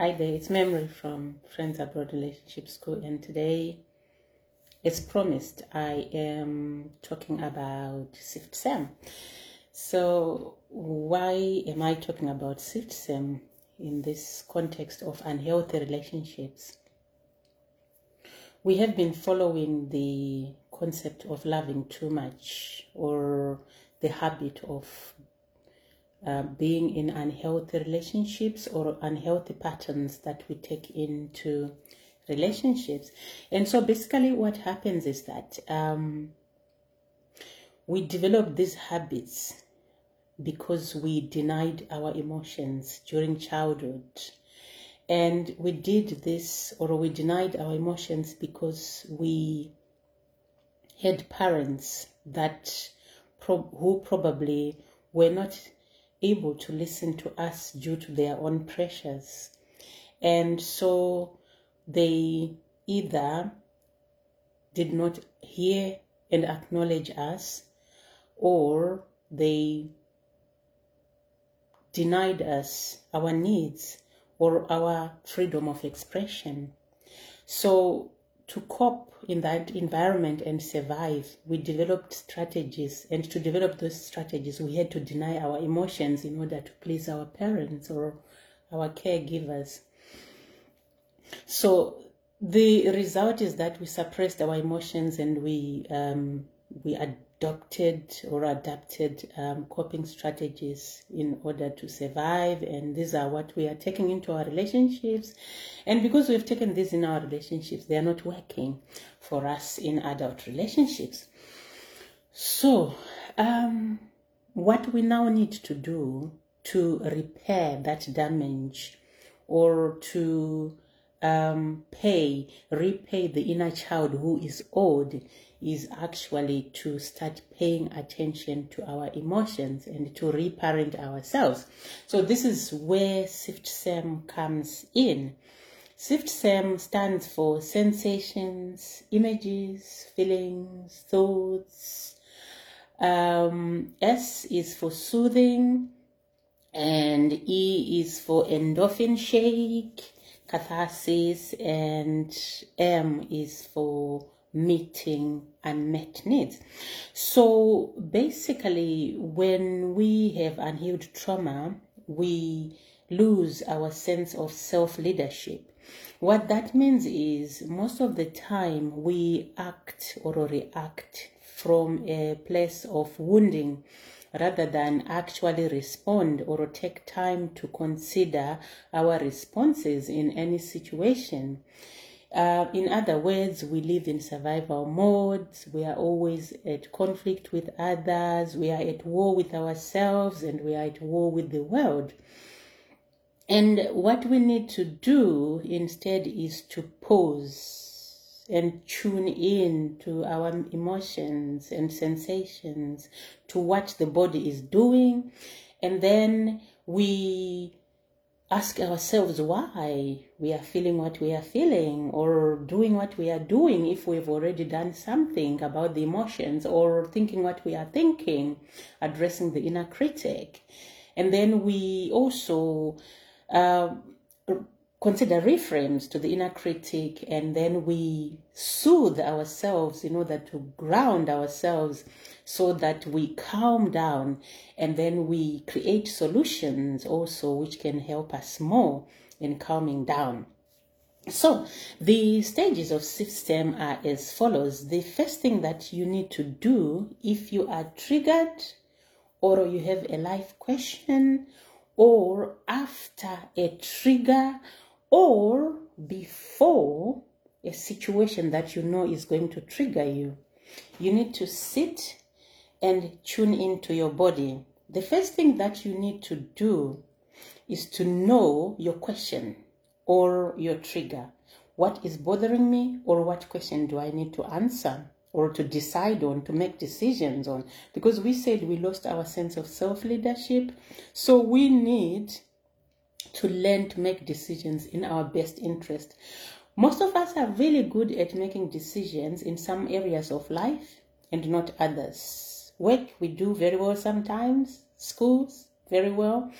Hi there, it's Memory from Friends Abroad Relationship School, and today, as promised, I am talking about SIFT-SEM. So, why am I talking about SIFT-SEM in this context of unhealthy relationships? We have been following the concept of loving too much or the habit of uh, being in unhealthy relationships or unhealthy patterns that we take into relationships. And so basically, what happens is that um, we develop these habits because we denied our emotions during childhood. And we did this, or we denied our emotions because we had parents that pro- who probably were not able to listen to us due to their own pressures. And so they either did not hear and acknowledge us or they denied us our needs or our freedom of expression. So to cope in that environment and survive, we developed strategies. And to develop those strategies, we had to deny our emotions in order to please our parents or our caregivers. So the result is that we suppressed our emotions and we um, we adopted or adapted um, coping strategies in order to survive. And these are what we are taking into our relationships. And because we've taken these in our relationships, they are not working for us in adult relationships. So, um, what we now need to do to repair that damage or to um, pay, repay the inner child who is owed is actually to start paying attention to our emotions and to reparent ourselves. So this is where SIFT-SEM comes in. SIFT-SEM stands for sensations, images, feelings, thoughts. Um, S is for soothing, and E is for endorphin shake, catharsis, and M is for meeting unmet needs. So basically, when we have unhealed trauma, we lose our sense of self leadership. What that means is most of the time we act or react from a place of wounding rather than actually respond or take time to consider our responses in any situation. Uh, in other words, we live in survival modes. We are always at conflict with others. We are at war with ourselves and we are at war with the world. And what we need to do instead is to pause and tune in to our emotions and sensations, to what the body is doing. And then we ask ourselves why we are feeling what we are feeling or doing what we are doing if we've already done something about the emotions or thinking what we are thinking, addressing the inner critic. And then we also uh, consider reframes to the inner critic and then we soothe ourselves in order to ground ourselves so that we calm down and then we create solutions also which can help us more in calming down. So, the stages of system are as follows. The first thing that you need to do if you are triggered or you have a life question or after a trigger or before a situation that you know is going to trigger you. You need to sit and tune into your body. The first thing that you need to do is to know your question or your trigger. What is bothering me or what question do I need to answer or to decide on, to make decisions on? Because we said we lost our sense of self leadership. So we need to learn to make decisions in our best interest. Most of us are really good at making decisions in some areas of life and not others. Work, we do very well sometimes, schools, very well.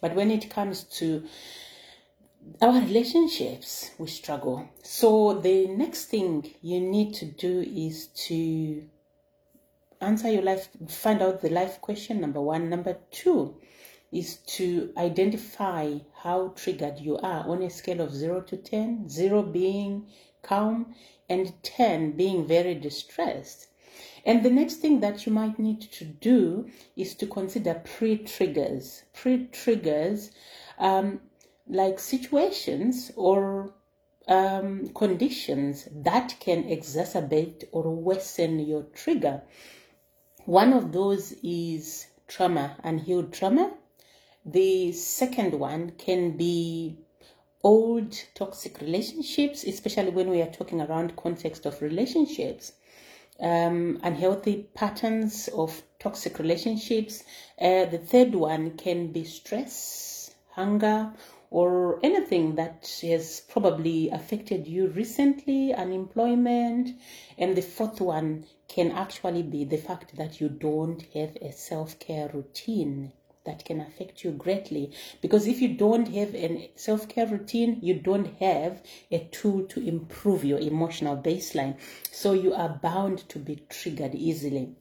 But when it comes to our relationships, we struggle. So the next thing you need to do is to answer your life, find out the life question, number one. Number two is to identify how triggered you are on a scale of zero to 10, zero being calm, and 10 being very distressed. And the next thing that you might need to do is to consider pre triggers. Pre triggers, um, like situations or um, conditions that can exacerbate or worsen your trigger. One of those is trauma, unhealed trauma. The second one can be old toxic relationships, especially when we are talking around context of relationships, um, unhealthy patterns of toxic relationships. Uh, the third one can be stress, hunger, or anything that has probably affected you recently, unemployment. And the fourth one can actually be the fact that you don't have a self care routine that can affect you greatly because if you don't have a self-care routine you don't have a tool to improve your emotional baseline so you are bound to be triggered easily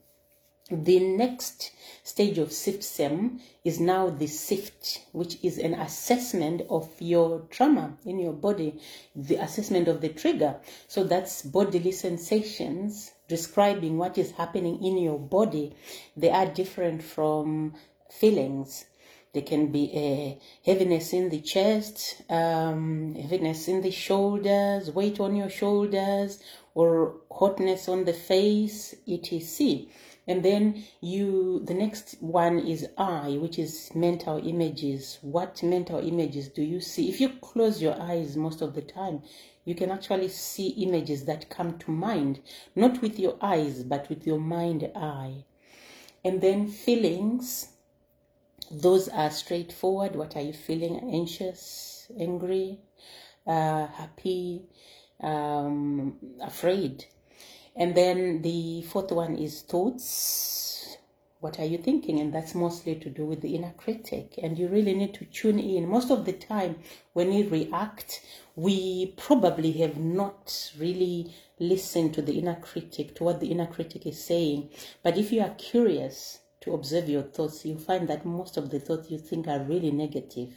the next stage of SIFT-SEM is now the SIFT, which is an assessment of your trauma in your body, the assessment of the trigger. So that's bodily sensations describing what is happening in your body. They are different from feelings. There can be a heaviness in the chest, um, heaviness in the shoulders, weight on your shoulders, or hotness on the face, etc. And then you, the next one is I, which is mental images. What mental images do you see? If you close your eyes most of the time, you can actually see images that come to mind, not with your eyes, but with your mind eye. And then feelings, those are straightforward. What are you feeling? Anxious, angry, uh, happy, um, afraid. And then the fourth one is thoughts. What are you thinking? And that's mostly to do with the inner critic. And you really need to tune in. Most of the time, when we react, we probably have not really listened to the inner critic, to what the inner critic is saying. But if you are curious to observe your thoughts, you find that most of the thoughts you think are really negative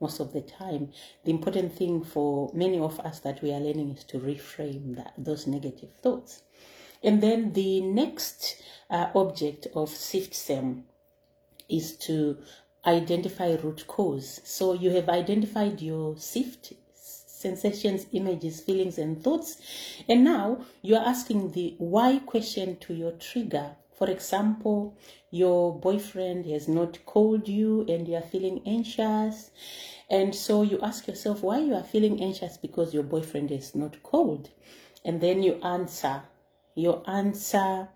most of the time. The important thing for many of us that we are learning is to reframe that, those negative thoughts. And then the next uh, object of SIFT-SEM is to identify root cause. So you have identified your SIFT, sensations, images, feelings, and thoughts. And now you're asking the why question to your trigger. For example, your boyfriend has not called you and you are feeling anxious. And so you ask yourself why you are feeling anxious because your boyfriend is not called. And then you answer your answer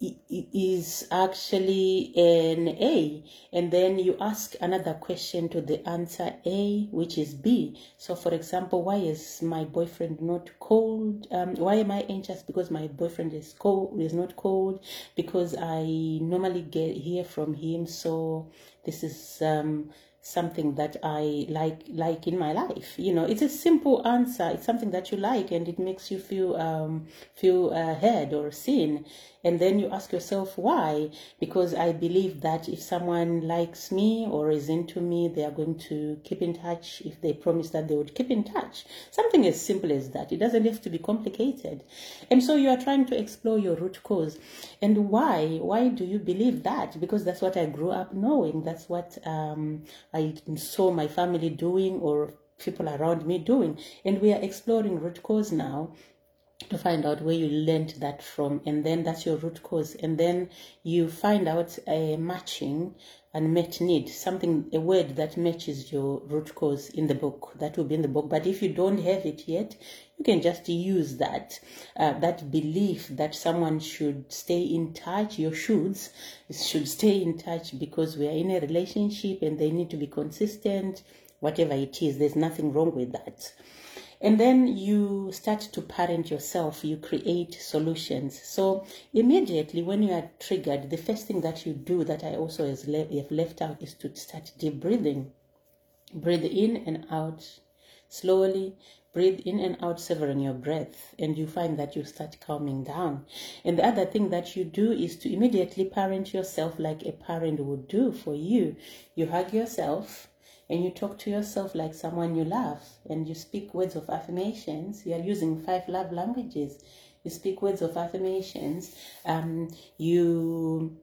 is actually an A. And then you ask another question to the answer A, which is B. So, for example, why is my boyfriend not cold? Um, why am I anxious? Because my boyfriend is cold, is not cold. Because I normally get hear from him. So this is um, something that I like like in my life. You know, it's a simple answer. It's something that you like, and it makes you feel um, feel uh, heard or seen. And then you ask yourself why? Because I believe that if someone likes me or is into me, they are going to keep in touch. If they promise that they would keep in touch, something as simple as that. It doesn't have to be complicated. And so you are trying to explore your root cause and why. Why do you believe that? Because that's what I grew up knowing. That's what um, saw my family doing or people around me doing. And we are exploring root cause now to find out where you learned that from and then that's your root cause and then you find out a matching and met need something a word that matches your root cause in the book that will be in the book. But if you don't have it yet you can just use that uh, that belief that someone should stay in touch your shoulds should stay in touch because we are in a relationship and they need to be consistent whatever it is there's nothing wrong with that and then you start to parent yourself you create solutions. So immediately when you are triggered the first thing that you do that i also have left out is to start deep breathing. Breathe in and out slowly. Breathe in and out severing your breath and you find that you start calming down. And the other thing that you do is to immediately parent yourself like a parent would do for you. You hug yourself and you talk to yourself like someone you love and you speak words of affirmations you are using five love languages you speak words of affirmations um, you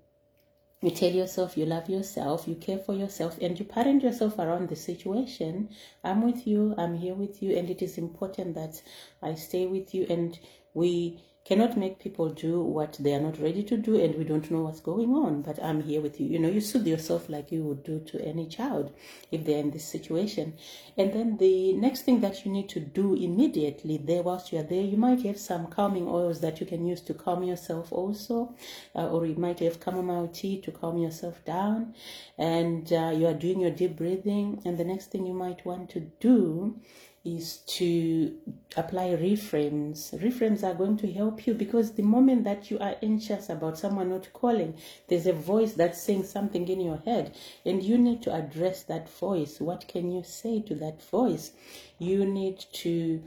you tell yourself you love yourself, you care for yourself, and you parent yourself around the situation. I'm with you, I'm here with you, and it is important that I stay with you. And we cannot make people do what they are not ready to do and we don't know what's going on. But i'm here with you. You know you soothe yourself like you would do to any child if they're in this situation. And then the next thing that you need to do immediately there whilst you're there you might have some calming oils that you can use to calm yourself also uh, or you might have chamomile tea to calm yourself down. And uh, you are doing your deep breathing. And the next thing you might want to do is to apply reframes. Reframes are going to help you because the moment that you are anxious about someone not calling, there's a voice that's saying something in your head, and you need to address that voice. What can you say to that voice? You need to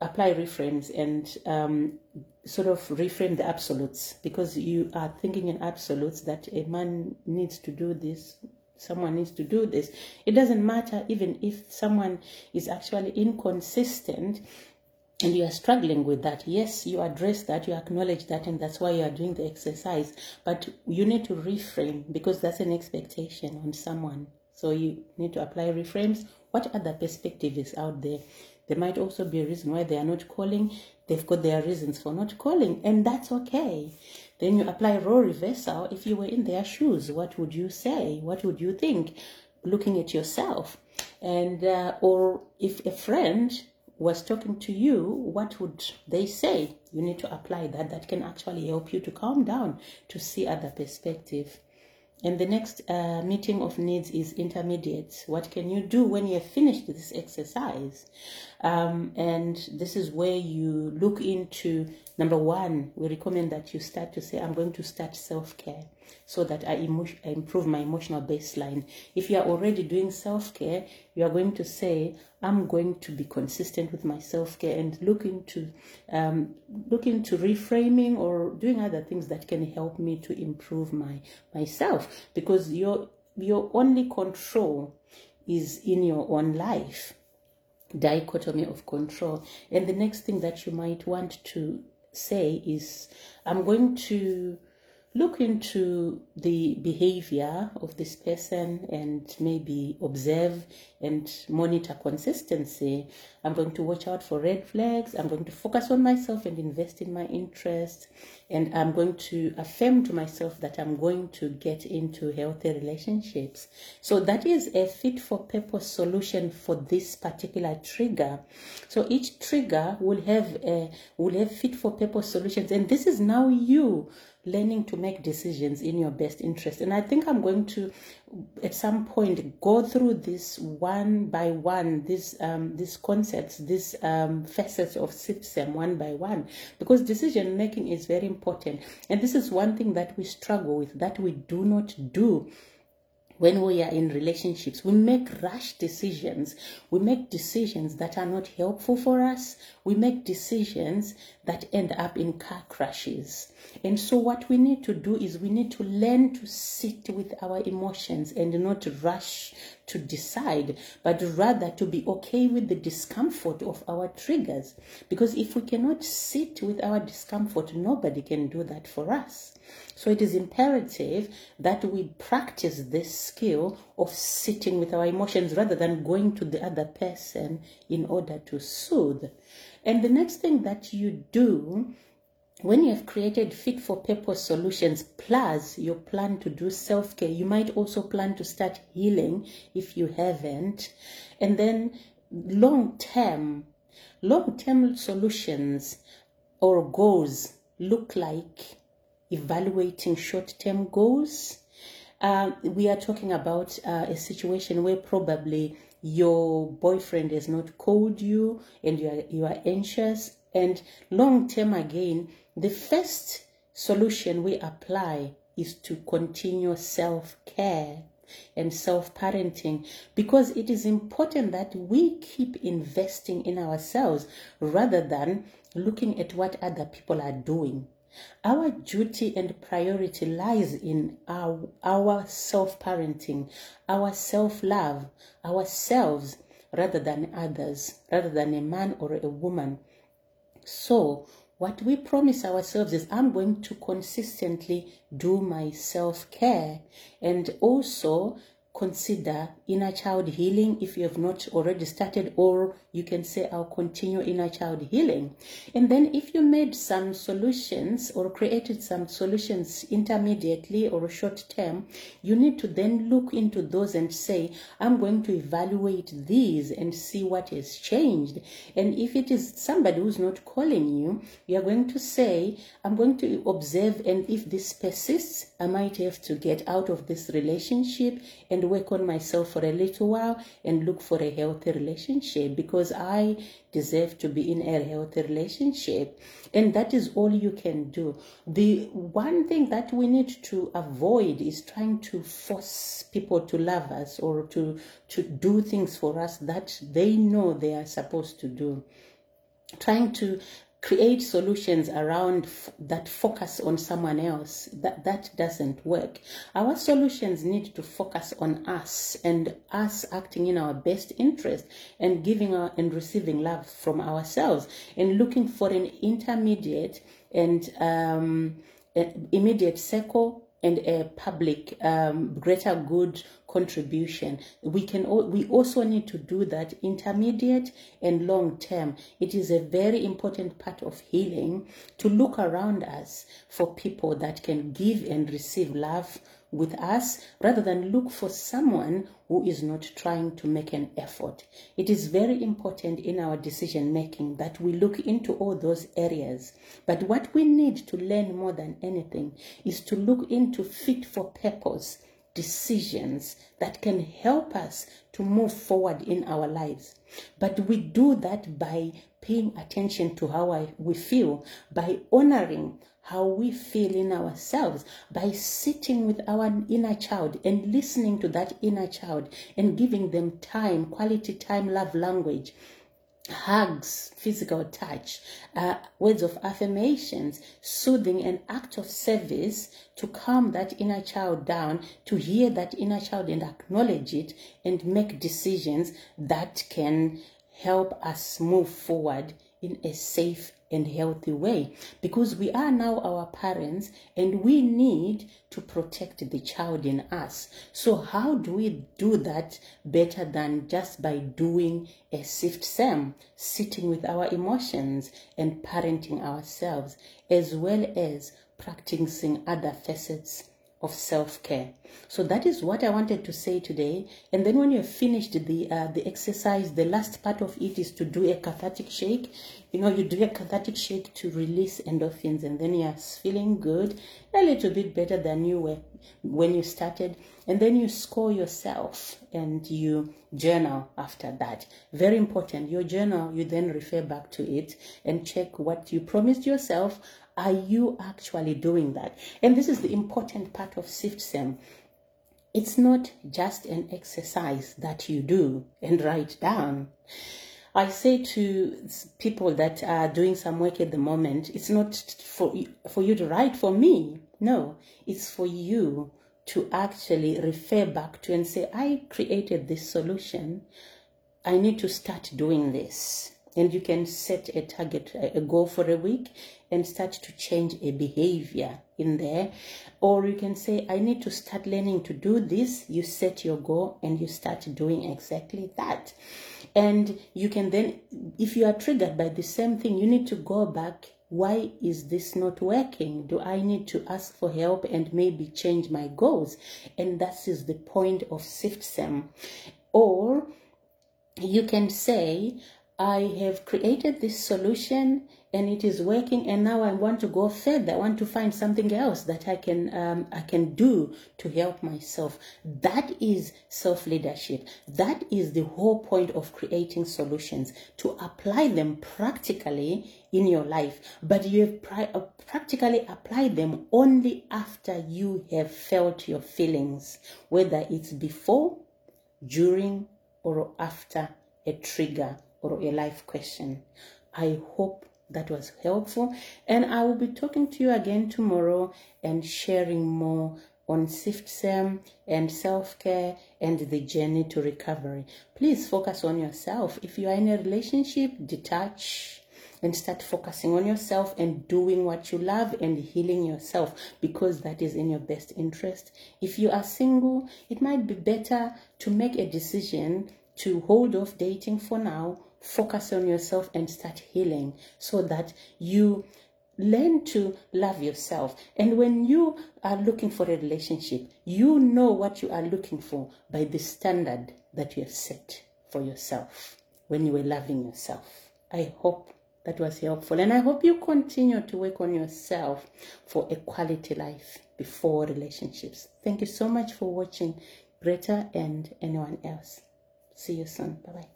apply reframes and um, sort of reframe the absolutes because you are thinking in absolutes that a man needs to do this someone needs to do this. It doesn't matter even if someone is actually inconsistent and you are struggling with that. Yes, you address that, you acknowledge that, and that's why you are doing the exercise. But you need to reframe because that's an expectation on someone. So you need to apply reframes. What other perspective is out there? There might also be a reason why they are not calling. They've got their reasons for not calling, and that's okay. Then you apply role reversal. If you were in their shoes, what would you say? What would you think? Looking at yourself. And, uh, or if a friend was talking to you, what would they say? You need to apply that. That can actually help you to calm down, to see other perspective. And the next uh, meeting of needs is intermediate. What can you do when you have finished this exercise? Um, and this is where you look into number one, we recommend that you start to say, I'm going to start self care so that I, I improve my emotional baseline. If you are already doing self care, you are going to say, I'm going to be consistent with my self care and look into um, look into reframing or doing other things that can help me to improve my myself because your your only control is in your own life dichotomy of control and the next thing that you might want to say is i'm going to look into the behavior of this person and maybe observe and monitor consistency. I'm going to watch out for red flags. I'm going to focus on myself and invest in my interests. And I'm going to affirm to myself that I'm going to get into healthy relationships. So that is a fit for purpose solution for this particular trigger. So each trigger will have a, will have fit for purpose solutions. And this is now you learning to make decisions in your best interest. And I think I'm going to, at some point, go through this one by one, these um, these concepts, these um, facets of SIFT-SEM one by one, because decision making is very important. And this is one thing that we struggle with, that we do not do when we are in relationships, we make rash decisions. We make decisions that are not helpful for us. We make decisions that end up in car crashes. And so, what we need to do is we need to learn to sit with our emotions and not rush to decide, but rather to be okay with the discomfort of our triggers. Because if we cannot sit with our discomfort, nobody can do that for us. So it is imperative that we practice this skill of sitting with our emotions rather than going to the other person in order to soothe. And the next thing that you do when you have created fit for purpose solutions plus you plan to do self care, you might also plan to start healing if you haven't. And then long term, long term solutions or goals look like evaluating short term goals. Uh, we are talking about uh, a situation where probably your boyfriend has not called you and you are, you are anxious. And long term, again, the first solution we apply is to continue self care. and self parenting because it is important that we keep investing in ourselves rather than looking at what other people are doing. Our duty and priority lies in our, our self parenting, our self love, ourselves rather than others, rather than a man or a woman. So, what we promise ourselves is I'm going to consistently do my self care and also consider inner child healing if you have not already started, or you can say, I'll continue inner child healing. And then, if you made some solutions or created some solutions intermediately or short term, you need to then look into those and say, I'm going to evaluate these and see what has changed. And if it is somebody who's not calling you, you are going to say, I'm going to observe, and if this persists, I might have to get out of this relationship and work on myself for a little while and look for a healthy relationship because I deserve to be in a healthy relationship. And that is all you can do. The one thing that we need to avoid is trying to force people to love us or to, to do things for us that they know they are supposed to do trying to create solutions around that focus on someone else. That that doesn't work. Our solutions need to focus on us and us acting in our best interest and giving our, and receiving love from ourselves and looking for an intermediate and um, immediate circle and a public um, greater good contribution. We can we also need to do that intermediate and long term. It is a very important part of healing to look around us for people that can give and receive love with us rather than look for someone who is not trying to make an effort. It is very important in our decision making that we look into all those areas. But what we need to learn more than anything is to look into fit for purpose decisions that can help us to move forward in our lives. But we do that by paying attention to how I, we feel, by honoring how we feel in ourselves, by sitting with our inner child and listening to that inner child and giving them time, quality time, love language hugs, physical touch, uh, words of affirmations, soothing, and act of service to calm that inner child down, to hear that inner child and acknowledge it and make decisions that can help us move forward in a safe and healthy way because we are now our parents and we need to protect the child in us. So, how do we do that better than just by doing a sift SEM, sitting with our emotions and parenting ourselves, as well as practicing other facets of self care. So that is what I wanted to say today. And then when you've finished the uh, the exercise, the last part of it is to do a cathartic shake. You know, you do a cathartic shake to release endorphins, and then you're feeling good, a little bit better than you were when you started. And then you score yourself and you journal after that. Very important. Your journal, you then refer back to it and check what you promised yourself are you actually doing that? And this is the important part of SIFT-SEM. It's not just an exercise that you do and write down. I say to people that are doing some work at the moment, it's not for, for you to write for me. No, it's for you to actually refer back to and say, I created this solution. I need to start doing this and you can set a target a goal for a week and start to change a behavior in there or you can say i need to start learning to do this you set your goal and you start doing exactly that and you can then if you are triggered by the same thing you need to go back. Why is this not working? Do i need to ask for help and maybe change my goals? And that is the point of sift sem. Or you can say I have created this solution and it is working and now I want to go further. I want to find something else that I can um, I can do to help myself. That is self-leadership. That is the whole point of creating solutions to apply them practically in your life. But you have pri- uh, practically applied them only after you have felt your feelings, whether it's before, during, or after a trigger or a life question. I hope that was helpful. And I will be talking to you again tomorrow and sharing more on SIFT-SEM and self-care and the journey to recovery. Please focus on yourself. If you are in a relationship, detach and start focusing on yourself and doing what you love and healing yourself because that is in your best interest. If you are single, it might be better to make a decision to hold off dating for now focus on yourself and start healing so that you learn to love yourself. And when you are looking for a relationship, you know what you are looking for by the standard that you have set for yourself when you were loving yourself. I hope that was helpful. And I hope you continue to work on yourself for a quality life before relationships. Thank you so much for watching, Greta and anyone else. See you soon. Bye bye.